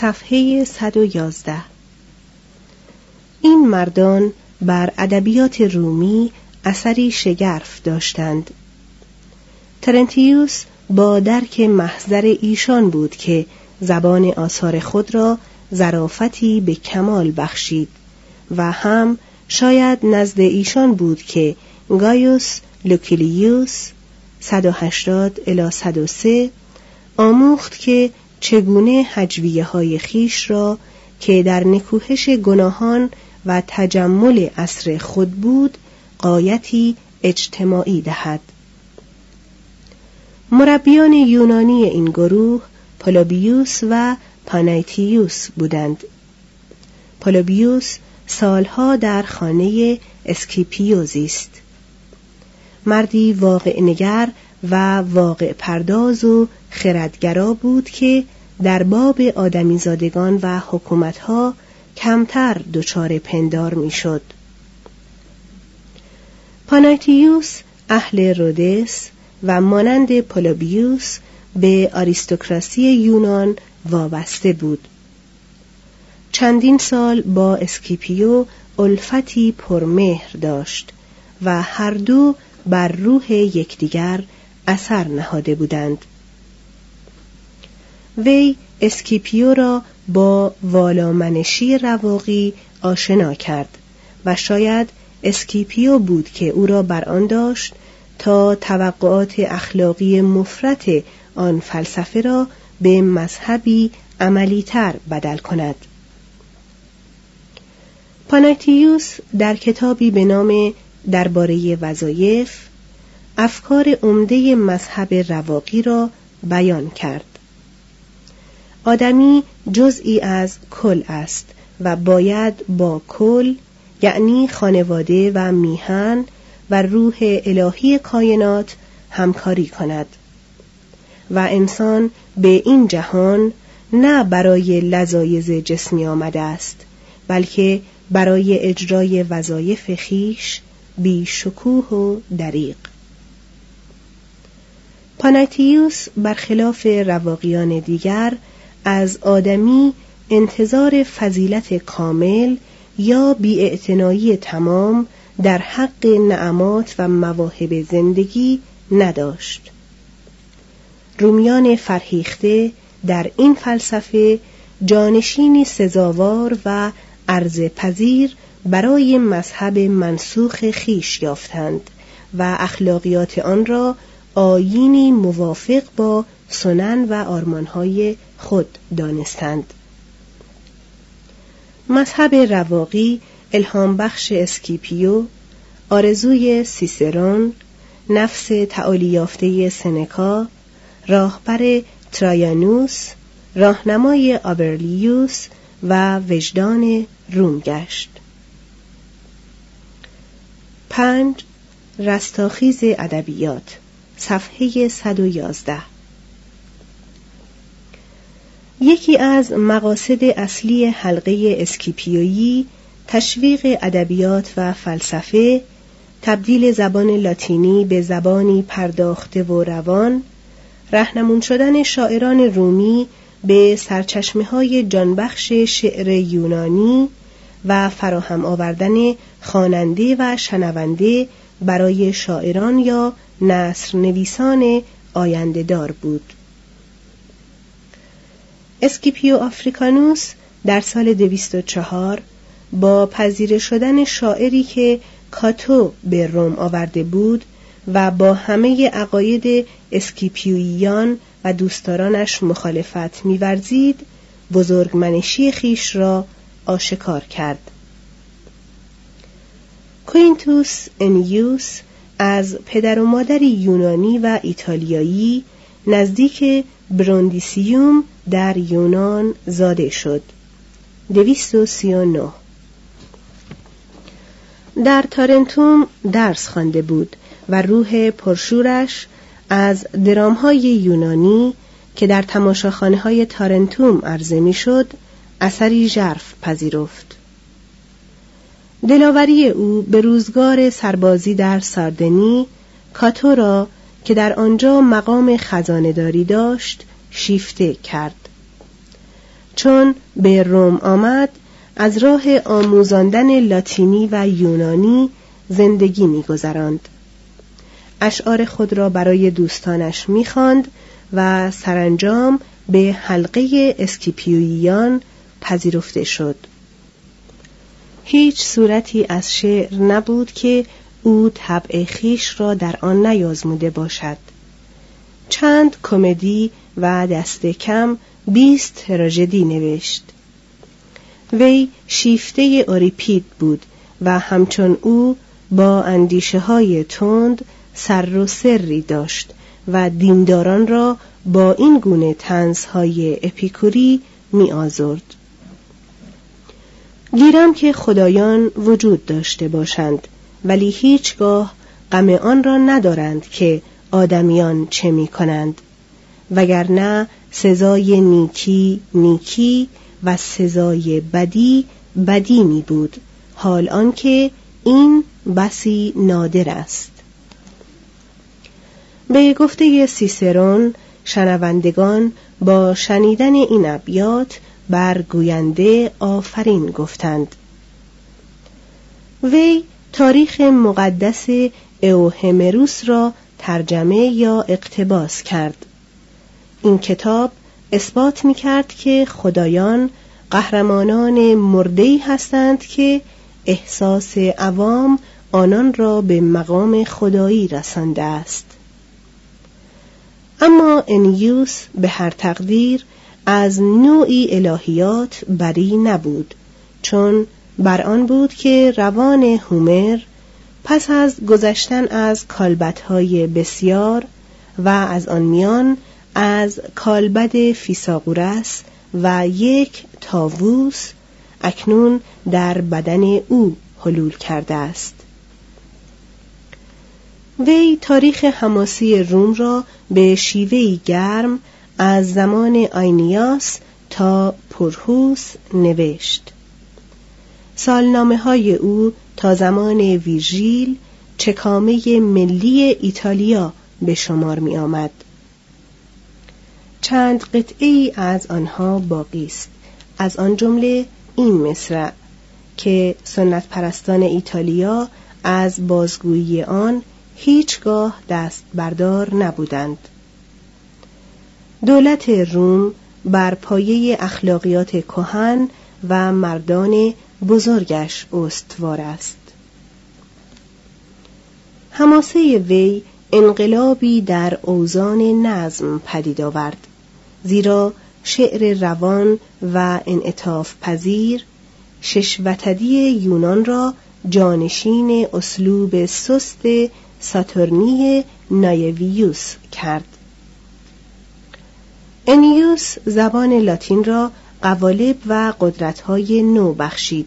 صفحه 111 این مردان بر ادبیات رومی اثری شگرف داشتند. ترنتیوس با درک محضر ایشان بود که زبان آثار خود را ظرافتی به کمال بخشید و هم شاید نزد ایشان بود که گایوس لوکیلیوس 180 الی 103 آموخت که چگونه هجویه های خویش را که در نکوهش گناهان و تجمل عصر خود بود غایتی اجتماعی دهد. مربیان یونانی این گروه پولوبیوس و پانایتیوس بودند. پولوبیوس سالها در خانه اسکیپیو زیست مردی واقع نگر و واقع پرداز و خردگرا بود که در باب آدمیزادگان و حکومتها کمتر دچار پندار می‌شد. پانایتیوس اهل رودس و مانند پولوبیوس به آریستوکراسی یونان وابسته بود. چندین سال با اسکیپیو الفتی پرمهر داشت و هر دو بر روح یکدیگر اثر نهاده بودند. وی اسکیپیو را با والامنشی رواقی آشنا کرد و شاید اسکیپیو بود که او را بر آن داشت تا توقعات اخلاقی مفرط آن فلسفه را به مذهبی عملیتر بدل کند. پانایتیوس در کتابی به نام درباره وظایف افکار عمده مذهب رواقی را بیان کرد. آدمی جزئی از کل است و باید با کل یعنی خانواده و میهن و روح الهی کائنات همکاری کند. و انسان به این جهان نه برای لذایز جسمی آمده است بلکه برای اجرای وظایف خیش بی شکوه و دریق پانایتیوس برخلاف رواقیان دیگر از آدمی انتظار فضیلت کامل یا بیاعتنایی تمام در حق نعمات و مواهب زندگی نداشت. رومیان فرهیخته در این فلسفه جانشینی سزاوار و عرض پذیر برای مذهب منسوخ خیش یافتند و اخلاقیات آن را آیینی موافق با سنن و آرمانهای خود دانستند. مذهب رواقی الهام بخش اسکیپیو آرزوی سیسرون نفس تعالی یافته سنکا راهبر ترایانوس راهنمای آبرلیوس و وجدان روم گشت. پنج رستاخیز ادبیات. صفحه 111 یکی از مقاصد اصلی حلقه اسکیپیویی تشویق ادبیات و فلسفه تبدیل زبان لاتینی به زبانی پرداخته و روان رهنمون شدن شاعران رومی به سرچشمه های جانبخش شعر یونانی و فراهم آوردن خواننده و شنونده برای شاعران یا نصر نویسان آینده دار بود. اسکیپیو آفریکانوس در سال 204 با پذیره شدن شاعری که کاتو به روم آورده بود و با همه عقاید اسکیپیویان و دوستدارانش مخالفت میورزید بزرگمنشی خویش را آشکار کرد. کوینتوس انیوس از پدر و مادری یونانی و ایتالیایی نزدیک بروندیسیوم در یونان زاده شد. نه. در تارنتوم درس خوانده بود و روح پرشورش از درامهای یونانی که در تماشاخانه های تارنتوم عرضه می‌شد اثری ژرف پذیرفت. دلاوری او به روزگار سربازی در ساردنی کاتو را که در آنجا مقام خزانهداری داشت شیفته کرد. چون به روم آمد از راه آموزاندن لاتینی و یونانی زندگی میگذراند. اشعار خود را برای دوستانش می‌خواند و سرانجام به حلقه اسکیپیویان پذیرفته شد. هیچ صورتی از شعر نبود که او طبع خیش را در آن نیازموده باشد چند کمدی و دست کم بیست تراژدی نوشت وی شیفته اوریپید بود و همچون او با اندیشه های تند سر و سری داشت و دینداران را با این گونه تنزهای اپیکوری می آزرد. گیرم که خدایان وجود داشته باشند ولی هیچگاه غم آن را ندارند که آدمیان چه می کنند. وگرنه سزای نیکی نیکی و سزای بدی بدی می بود. حال آنکه این بسی نادر است. به گفته سیسرون شنوندگان با شنیدن این ابیات بر گوینده آفرین گفتند. وی تاریخ مقدس اوهمروس را ترجمه یا اقتباس کرد. این کتاب اثبات می کرد که خدایان قهرمانان مردهی هستند که احساس عوام آنان را به مقام خدایی رسانده است. اما انیوس به هر تقدیر از نوعی الهیات بری نبود چون بر آن بود که روان هومر پس از گذشتن از کالبتهای بسیار و از آن میان از کالبد فیساغورس و یک تاووس اکنون در بدن او حلول کرده است. وی تاریخ حماسی روم را به شیوهی گرم از زمان آینیاس تا پرهوس نوشت. سالنامه های او تا زمان ویژیل چکامه ملی ایتالیا به شمار می آمد. چند قطعه ای از آنها باقی است. از آن جمله این مصرع که سنت پرستان ایتالیا از بازگویی آن هیچگاه دست بردار نبودند. دولت روم بر پایه اخلاقیات کهن و مردان بزرگش استوار است. هماسه وی انقلابی در اوزان نظم پدید آورد زیرا شعر روان و انعطاف پذیر ششوتدی یونان را جانشین اسلوب سست ساتورنی نایویوس کرد. انیوس زبان لاتین را قوالب و قدرتهای نو بخشید.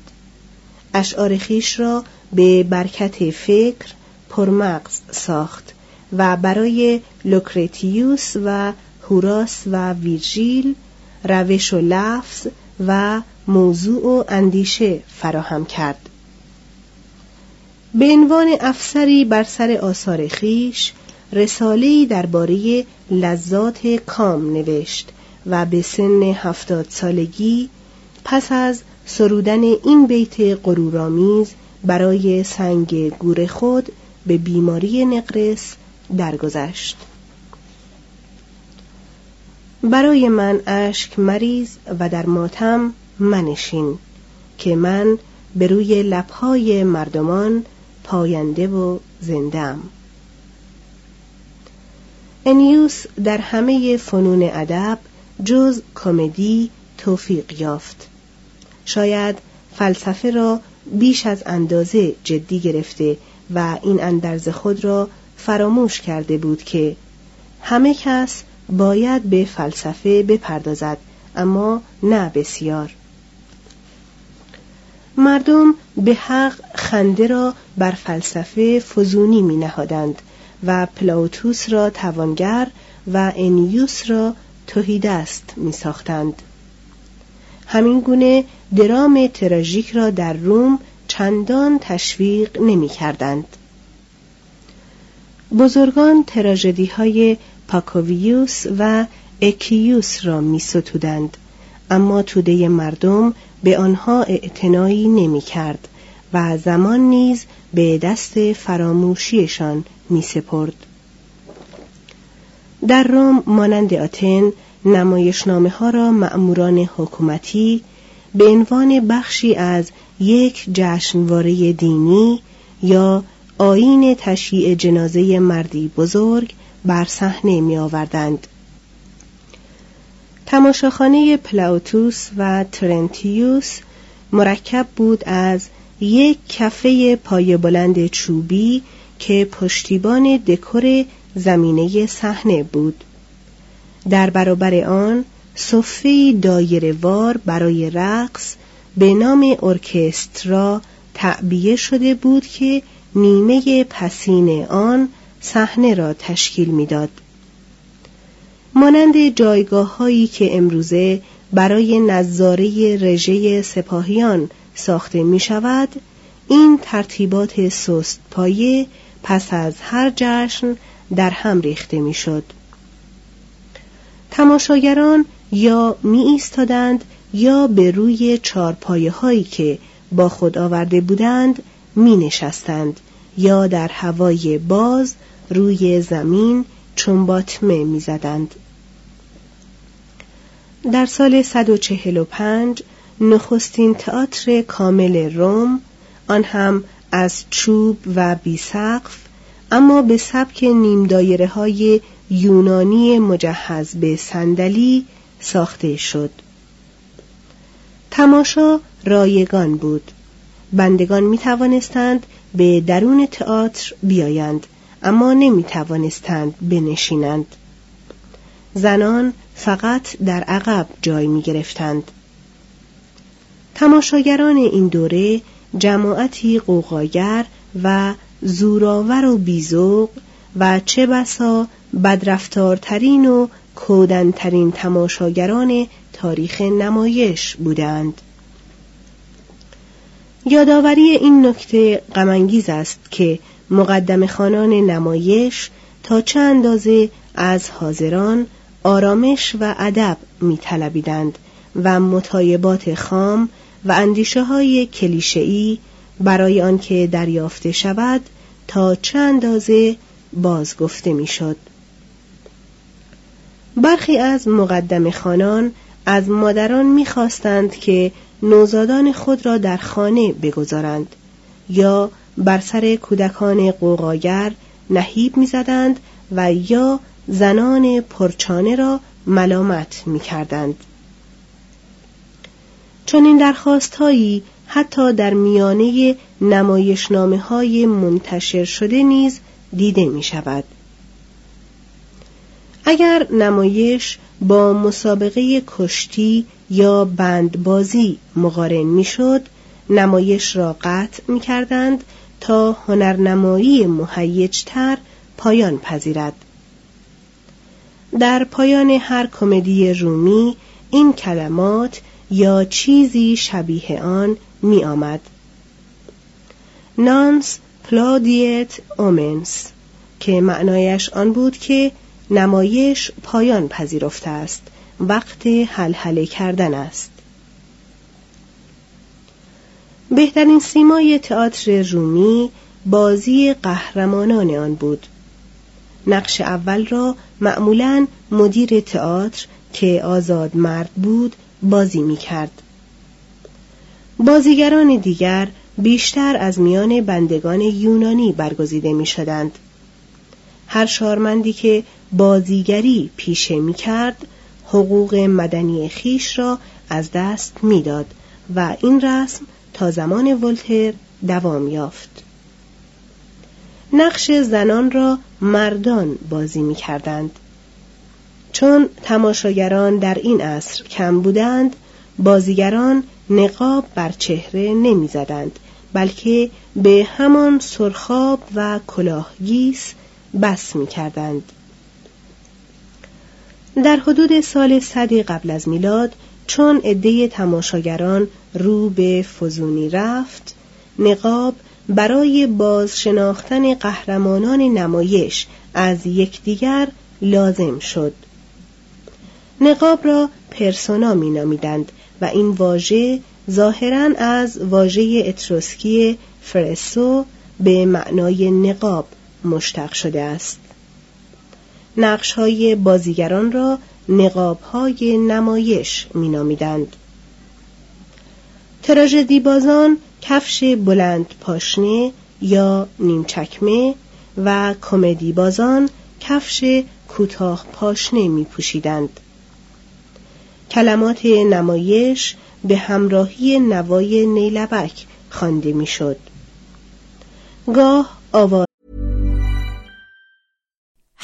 اشعار خیش را به برکت فکر پرمغز ساخت و برای لوکرتیوس و هوراس و ویرژیل روش و لفظ و موضوع و اندیشه فراهم کرد. به عنوان افسری بر سر آثار خویش رساله‌ای درباره لذات کام نوشت و به سن هفتاد سالگی پس از سرودن این بیت غرورآمیز برای سنگ گور خود به بیماری نقرس درگذشت. برای من اشک مریض و در ماتم منشین که من به روی لبهای مردمان پاینده و زندم انیوس در همه فنون ادب جز کمدی توفیق یافت. شاید فلسفه را بیش از اندازه جدی گرفته و این اندرز خود را فراموش کرده بود که همه کس باید به فلسفه بپردازد اما نه بسیار. مردم به حق خنده را بر فلسفه فزونی می نهادند و پلاوتوس را توانگر و انیوس را توهیدست می ساختند. همین گونه درام تراژیک را در روم چندان تشویق نمی کردند. بزرگان تراژدی های پاکوویوس و اکیوس را می ستودند اما توده مردم به آنها اعتنایی نمی کرد و زمان نیز به دست فراموشیشان می سپرد. در روم مانند آتن نمایشنامه ها را مأموران حکومتی به عنوان بخشی از یک جشنواره دینی یا آین تشییع جنازه مردی بزرگ بر صحنه می آوردند. تماشاخانه پلاوتوس و ترنتیوس مرکب بود از یک کفه پای بلند چوبی که پشتیبان دکور زمینه صحنه بود در برابر آن صفه دایر وار برای رقص به نام ارکسترا تعبیه شده بود که نیمه پسین آن صحنه را تشکیل می‌داد. مانند جایگاه هایی که امروزه برای نظاره رژه سپاهیان ساخته می شود این ترتیبات سست پایه پس از هر جشن در هم ریخته می شد. تماشاگران یا می ایستادند یا به روی چارپایه هایی که با خود آورده بودند می نشستند یا در هوای باز روی زمین چنباتمه می زدند. در سال 145 نخستین تئاتر کامل روم آن هم از چوب و بیسقف اما به سبک نیم دایره های یونانی مجهز به صندلی ساخته شد. تماشا رایگان بود. بندگان می توانستند به درون تئاتر بیایند اما نمی توانستند بنشینند. زنان فقط در عقب جای می گرفتند تماشاگران این دوره جماعتی قوقاگر و زوراور و بیزوق و چه بسا بدرفتارترین و کودنترین تماشاگران تاریخ نمایش بودند. یادآوری این نکته غمانگیز است که مقدم خانان نمایش تا چه اندازه از حاضران آرامش و ادب می طلبیدند و مطایبات خام و اندیشه های کلیشه‌ای برای آنکه دریافته شود تا چه اندازه باز گفته می‌شد. برخی از مقدم خانان از مادران می‌خواستند که نوزادان خود را در خانه بگذارند یا بر سر کودکان قوقاگر نهیب می‌زدند و یا زنان پرچانه را ملامت می‌کردند چون این درخواست هایی حتی در میانه نمایشنامه های منتشر شده نیز دیده می شود. اگر نمایش با مسابقه کشتی یا بندبازی مقارن می‌شد نمایش را قطع می کردند تا هنرنمایی مهیجتر پایان پذیرد در پایان هر کمدی رومی این کلمات یا چیزی شبیه آن می آمد. Nunc plaudite omnes که معنایش آن بود که نمایش پایان پذیرفته است وقت حلحله کردن است بهترین سیمای تئاتر رومی بازی قهرمانان آن بود نقش اول را معمولا مدیر تئاتر که آزاد مرد بود بازی می کرد. بازیگران دیگر بیشتر از میان بندگان یونانی برگزیده می شدند. هر شارمندی که بازیگری پیشه می کرد حقوق مدنی خیش را از دست می‌داد و این رسم تا زمان ولتر دوام یافت. نقش زنان را مردان بازی می کردند. چون تماشاگران در این عصر کم بودند بازیگران نقاب بر چهره نمی‌زدند بلکه به همان سرخاب و کلاهگیس بس می کردند. در حدود سال صدی قبل از میلاد چون عده تماشاگران رو به فزونی رفت نقاب برای باز شناختن قهرمانان نمایش از یکدیگر لازم شد نقاب را پرسونا می نامیدند و این واژه ظاهرا از واژه اتروسکی فرسو به معنای نقاب مشتق شده است نقش های بازیگران را نقاب های نمایش می نامیدند. تراژدی بازان کفش بلند پاشنه یا نیمچکمه و کمدی بازان کفش کوتاه پاشنه می پوشیدند. کلمات نمایش به همراهی نوای نیلبک خوانده میشد. گاه آواز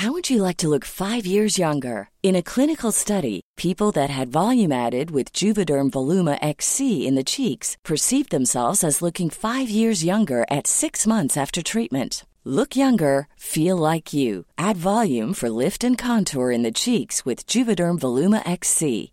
How would you like to look five years younger? In a clinical study, people that had volume added with Juvederm Voluma XC in the cheeks perceived themselves as looking five years younger at six months after treatment. Look younger, feel like you. Add volume for lift and contour in the cheeks with Juvederm Voluma XC.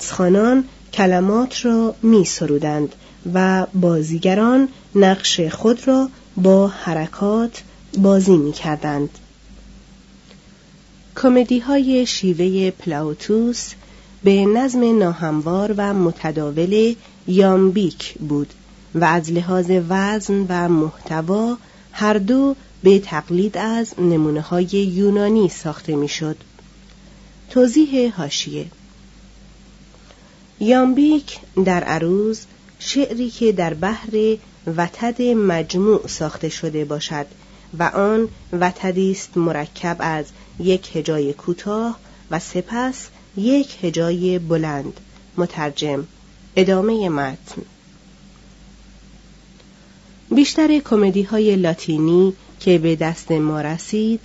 خانان کلمات را می سرودند و بازیگران نقش خود را با حرکات بازی می کردند. کمدی های شیوه پلاوتوس به نظم ناهموار و متداول یامبیک بود و از لحاظ وزن و محتوا هر دو به تقلید از نمونه های یونانی ساخته می‌شد. توضیح هاشیه یامبیک در عروض شعری که در بحر وتد مجموع ساخته شده باشد و آن وتدی است مرکب از یک هجای کوتاه و سپس یک هجای بلند. مترجم ادامه متن. بیشتر کمدی های لاتینی که به دست ما رسید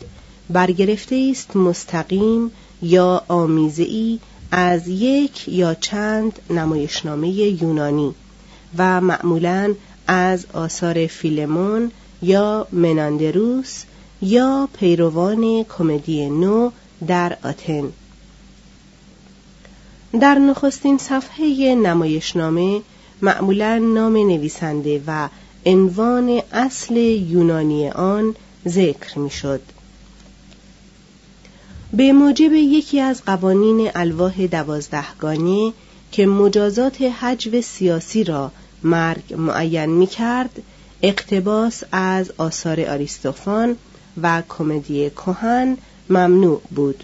برگرفته است مستقیم یا آمیزهای از یک یا چند نمایشنامه یونانی و معمولا از آثار فیلمون یا مناندروس یا پیروان کمدی نو در آتن در نخستین صفحه نمایشنامه معمولا نام نویسنده و عنوان اصل یونانی آن ذکر می‌شد. به موجب یکی از قوانین الواح دوازدهگانه که مجازات حجو سیاسی را مرگ معین می کرد اقتباس از آثار آریستوفان و کمدی کهن ممنوع بود.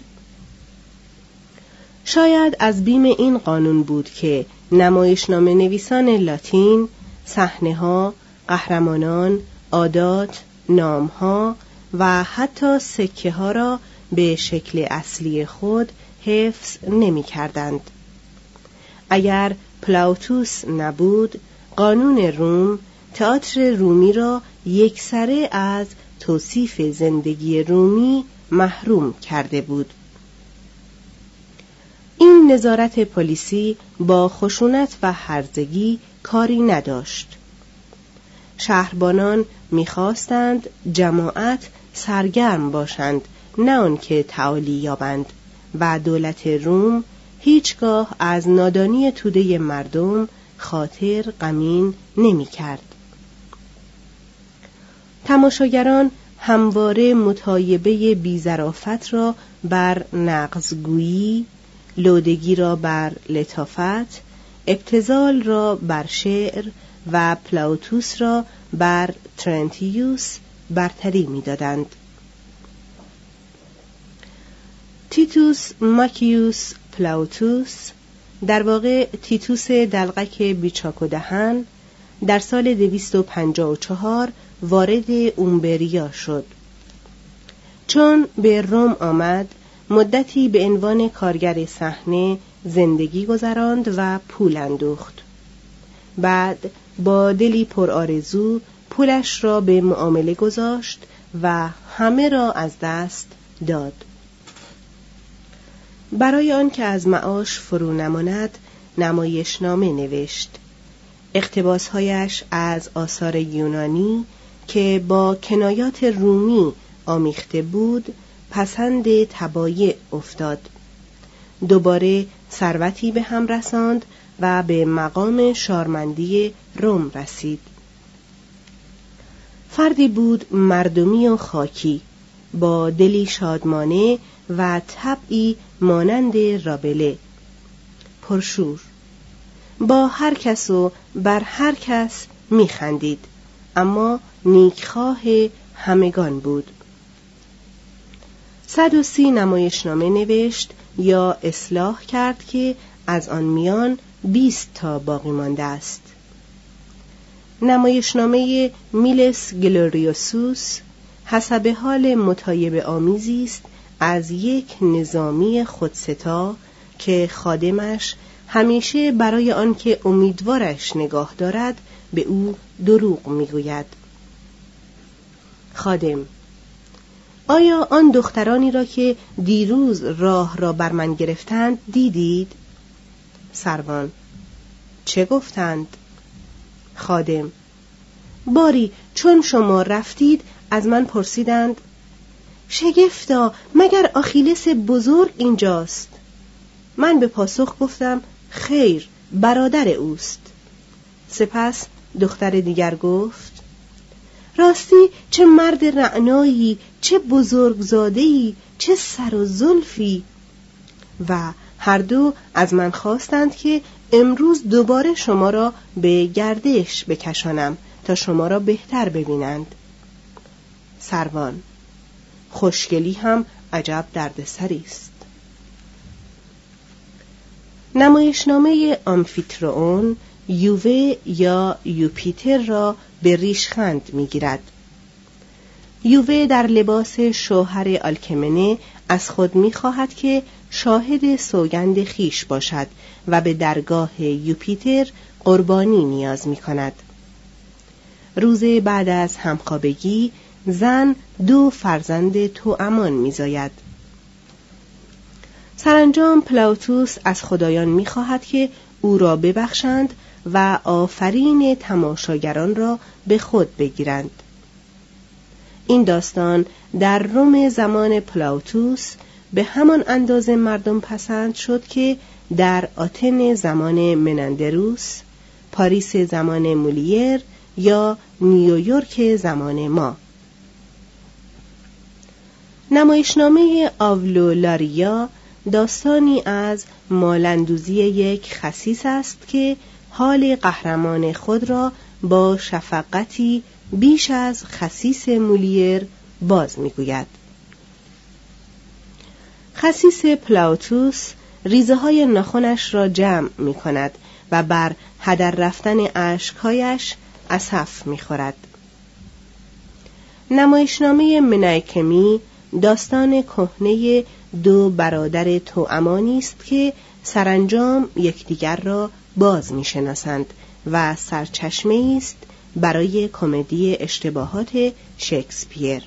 شاید از بیم این قانون بود که نمایشنامه نویسان لاتین صحنه ها قهرمانان عادات نامها و حتی سکه ها را به شکل اصلی خود حفظ نمی کردند. اگر پلاوتوس نبود قانون روم تئاتر رومی را یکسره از توصیف زندگی رومی محروم کرده بود این نظارت پلیسی با خشونت و هرزگی کاری نداشت شهربانان می‌خواستند جماعت سرگرم باشند نه آنکه تعالی یابند و دولت روم هیچگاه از نادانی توده مردم خاطر غمین نمی کرد. تماشاگران همواره متایبه بیزرافت را بر نقضگویی، لودگی را بر لطافت، ابتزال را بر شعر و پلاوتوس را بر ترنتیوس برتری می‌دادند. تیتوس ماکیوس پلاوتوس در واقع تیتوس دلقک بیچاک و دهن در سال 254 وارد اومبریا شد. چون به روم آمد مدتی به عنوان کارگر صحنه زندگی گذراند و پول اندوخت. بعد با دلی پر آرزو پولش را به معامله گذاشت و همه را از دست داد. برای آنکه از معاش فرو نماند نمایشنامه نوشت. اقتباسهایش از آثار یونانی که با کنایات رومی آمیخته بود پسند تبایع افتاد. دوباره ثروتی به هم رساند و به مقام شارمندی روم رسید. فردی بود مردمی و خاکی. با دلی شادمانه و طبعی مانند رابله. پرشور. با هر کس و بر هر کس میخندید اما نیکخواه همگان بود. صد و سی نمایشنامه نوشت یا اصلاح کرد که از آن میان بیست تا باقی مانده است. نمایشنامه میلس گلوریوسوس حسب حال متایب آمیزی است از یک نظامی خودستا که خادمش همیشه برای آنکه امیدوارش نگاه دارد به او دروغ می‌گوید خادم آیا آن دخترانی را که دیروز راه را بر من گرفتند دیدید؟ سروان چه گفتند؟ خادم باری چون شما رفتید از من پرسیدند شگفتا مگر آخیلس بزرگ اینجاست؟ من به پاسخ گفتم خیر برادر اوست. سپس دختر دیگر گفت راستی چه مرد رعنایی چه بزرگزادهی چه سر و زلفی. و هر دو از من خواستند که امروز دوباره شما را به گردش بکشانم تا شما را بهتر ببینند. سروان خوشگلی هم عجب دردسری است نمایشنامه آمفیترون یووه یا یوپیتر را به ریشخند می‌گیرد یووه در لباس شوهر آلکمنه از خود می‌خواهد که شاهد سوگند خیش باشد و به درگاه یوپیتر قربانی نیاز می کند. روز بعد از همخوابگی زن دو فرزند تو امان میزاید. سرانجام پلاوتوس از خدایان می‌خواهد که او را ببخشند و آفرین تماشاگران را به خود بگیرند این داستان در روم زمان پلاوتوس به همان اندازه مردم پسند شد که در آتن زمان منندروس پاریس زمان مولیر یا نیویورک زمان ما نمایشنامه آولولاریا داستانی از مالندوزی یک خسیس است که حال قهرمان خود را با شفقتی بیش از خسیس مولیر باز می‌گوید خسیس پلاوتوس ریزه های ناخونش را جمع می کند و بر هدر رفتن اشکهایش اصف می خورد. نمایشنامه منایکمی داستان کهنه دو برادر توامانی است که سرانجام یکدیگر را باز می‌شناسند و سرچشمه است برای کمدی اشتباهات شکسپیر.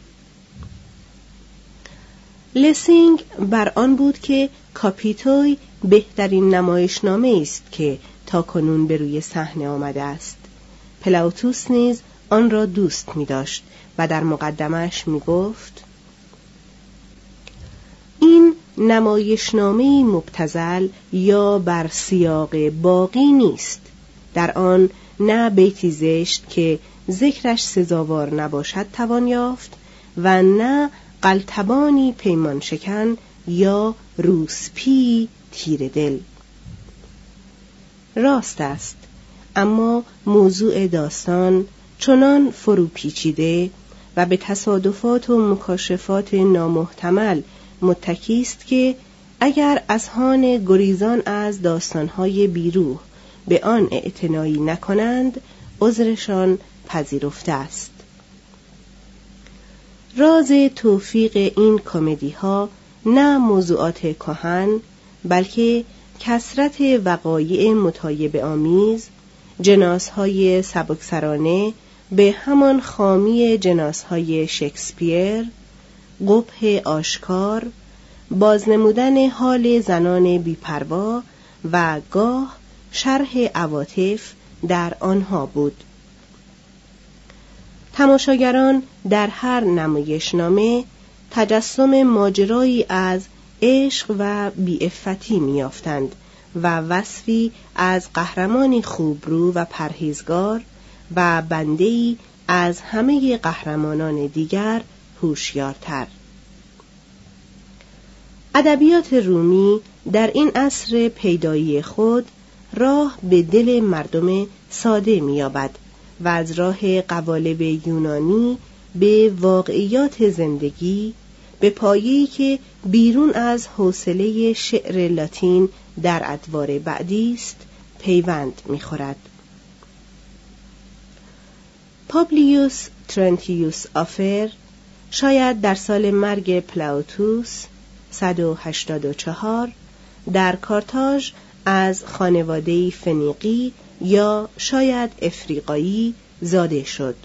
لسینگ بر آن بود که کاپیتوی بهترین نمایشنامه است که تا کنون به روی صحنه آمده است. پلاوتوس نیز آن را دوست می داشت و در مقدمش می گفت نمایشنامه مبتزل یا بر سیاق باقی نیست. در آن نه بیتی زشت که ذکرش سزاوار نباشد توان یافت و نه قلتبانی پیمان شکن یا روسپی تیر دل. راست است اما موضوع داستان چنان فرو پیچیده و به تصادفات و مکاشفات نامحتمل متکی است که اگر از هان گریزان از داستانهای بیروح به آن اعتنایی نکنند عذرشان پذیرفته است. راز توفیق این کمدی ها نه موضوعات کهن بلکه کسرت وقایع متایب آمیز جناس های سبکسرانه به همان خامی جناس های شکسپیر قبح آشکار بازنمودن حال زنان بیپروا و گاه شرح عواطف در آنها بود. تماشاگران در هر نمایشنامه تجسم ماجرایی از عشق و بیعفتی میافتند و وصفی از قهرمانی خوبرو و پرهیزگار و بندهای از همه قهرمانان دیگر هوشیارتر. ادبیات رومی در این عصر پیدایی خود راه به دل مردم ساده مییابد و از راه قوالب یونانی به واقعیات زندگی به پایه‌ای که بیرون از حوصله شعر لاتین در ادوار بعدی است پیوند می‌خورد. پابلیوس ترنتیوس آفر شاید در سال مرگ پلاوتوس 184 در کارتاژ از خانواده فنیقی یا شاید افریقایی زاده شد.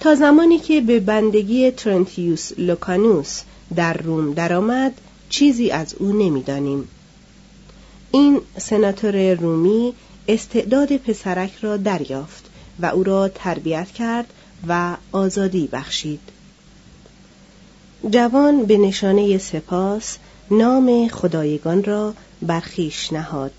تا زمانی که به بندگی ترنتیوس لوکانوس در روم درآمد چیزی از او نمی‌دانیم. این سناتور رومی استعداد پسرک را دریافت و او را تربیت کرد و آزادی بخشید. جوان به نشانه سپاس نام خدایگان را برخیش نهاد.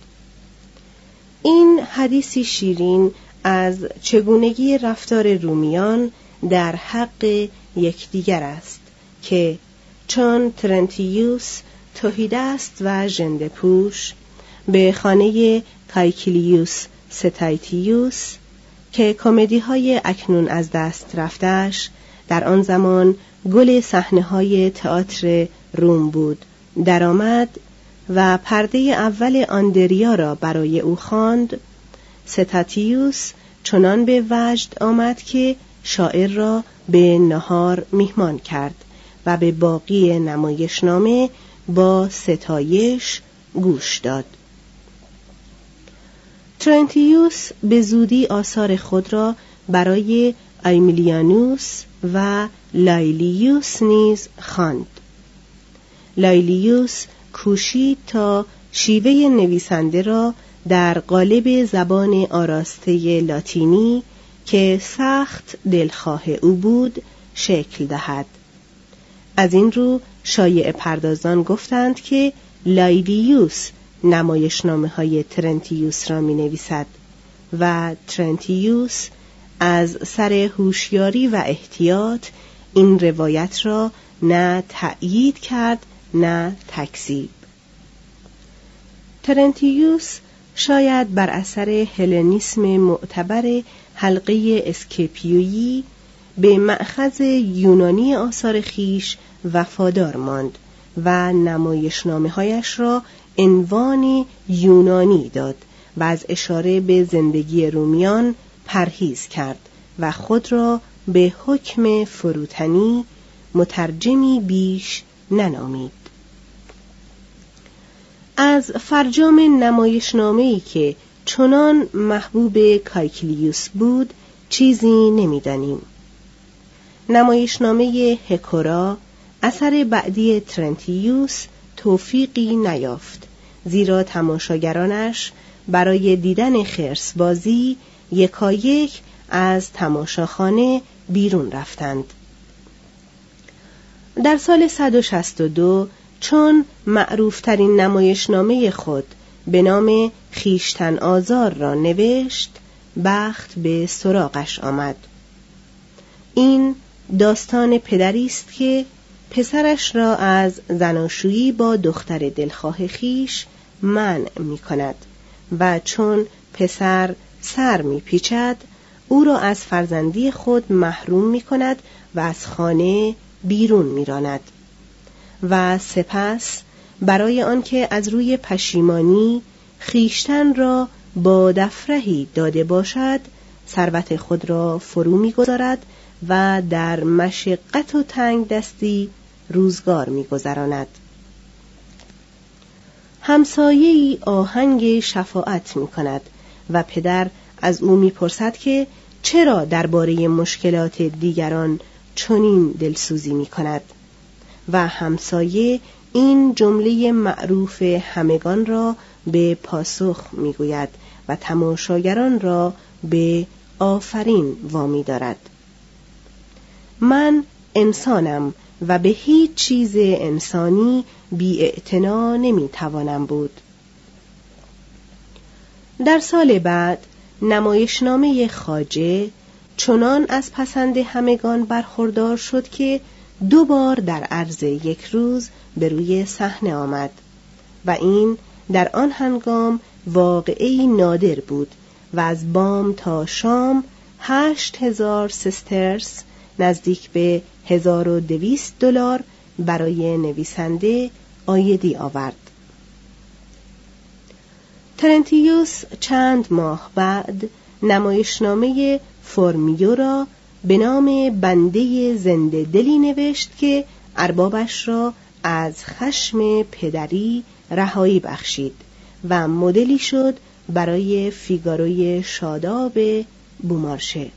این حدیثی شیرین از چگونگی رفتار رومیان در حق یکدیگر است که چون ترنتیوس توهیدست و ژنده پوش به خانه کایکیلیوس ستاتیوس که کمدی های اکنون از دست رفته‌اش در آن زمان گل صحنه های تئاتر روم بود. درآمد و پرده اول آندریا را برای او خواند. ستاتیوس چنان به وجد آمد که شاعر را به نهار میهمان کرد و به باقی نمایشنامه با ستایش گوش داد. ترنتیوس به زودی آثار خود را برای ایمیلیانوس و لایلیوس نیز خواند. لایلیوس کوشید تا شیوه نویسنده را در قالب زبان آراسته لاتینی که سخت دلخواه او بود شکل دهد از این رو شایع پردازان گفتند که لایلیوس نمایشنامه های ترنتیوس را می نویسد و ترنتیوس از سر هوشیاری و احتیاط این روایت را نه تأیید کرد نه تکذیب. ترنتیوس شاید بر اثر هلنیسم معتبر حلقه اسکیپیویی به معخذ یونانی آثار خیش وفادار ماند و نمایشنامه هایش را عنوان یونانی داد و از اشاره به زندگی رومیان پرهیز کرد و خود را به حکم فروتنی مترجمی بیش ننامید. از فرجام نمایشنامه‌ای که چنان محبوب کایکلیوس بود چیزی نمی‌دانیم. نمایشنامه هکورا اثر بعدی ترنتیوس توفیقی نیافت زیرا تماشاگرانش برای دیدن خرس بازی یکایک از تماشاخانه بیرون رفتند. در سال 162 چون معروفترین نمایشنامه خود به نام خیشتن آزار را نوشت بخت به سراغش آمد. این داستان پدری است که پسرش را از زناشویی با دختر دلخواه خیش منع می کند و چون پسر سر می پیچد او را از فرزندی خود محروم می کند و از خانه بیرون می راند. و سپس برای آنکه از روی پشیمانی خیشتن را با دفرهی داده باشد ثروت خود را فرو می‌گذارد و در مشقت و تنگ دستی روزگار میگذراند. همسایه آهنگ شفاعت می کند و پدر از او می‌پرسد که چرا درباره مشکلات دیگران چنین دلسوزی می کند و همسایه این جمله معروف همگان را به پاسخ می‌گوید و تماشاگران را به آفرین وامی دارد. من انسانم و به هیچ چیز انسانی بی نمی توانم بود. در سال بعد نمایشنامه خاجه چنان از پسند همگان برخوردار شد که دو بار در عرض یک روز به روی صحنه آمد و این در آن هنگام واقعی نادر بود و از بام تا شام هشت هزار سسترس نزدیک به هزار و دویست دلار برای نویسنده آیدی آورد. ترنتیوس چند ماه بعد نمایشنامه فرمیو را به نام بنده زنده دلی نوشت که اربابش را از خشم پدری رهایی بخشید و مدلی شد برای فیگاروی شاداب بومارشه.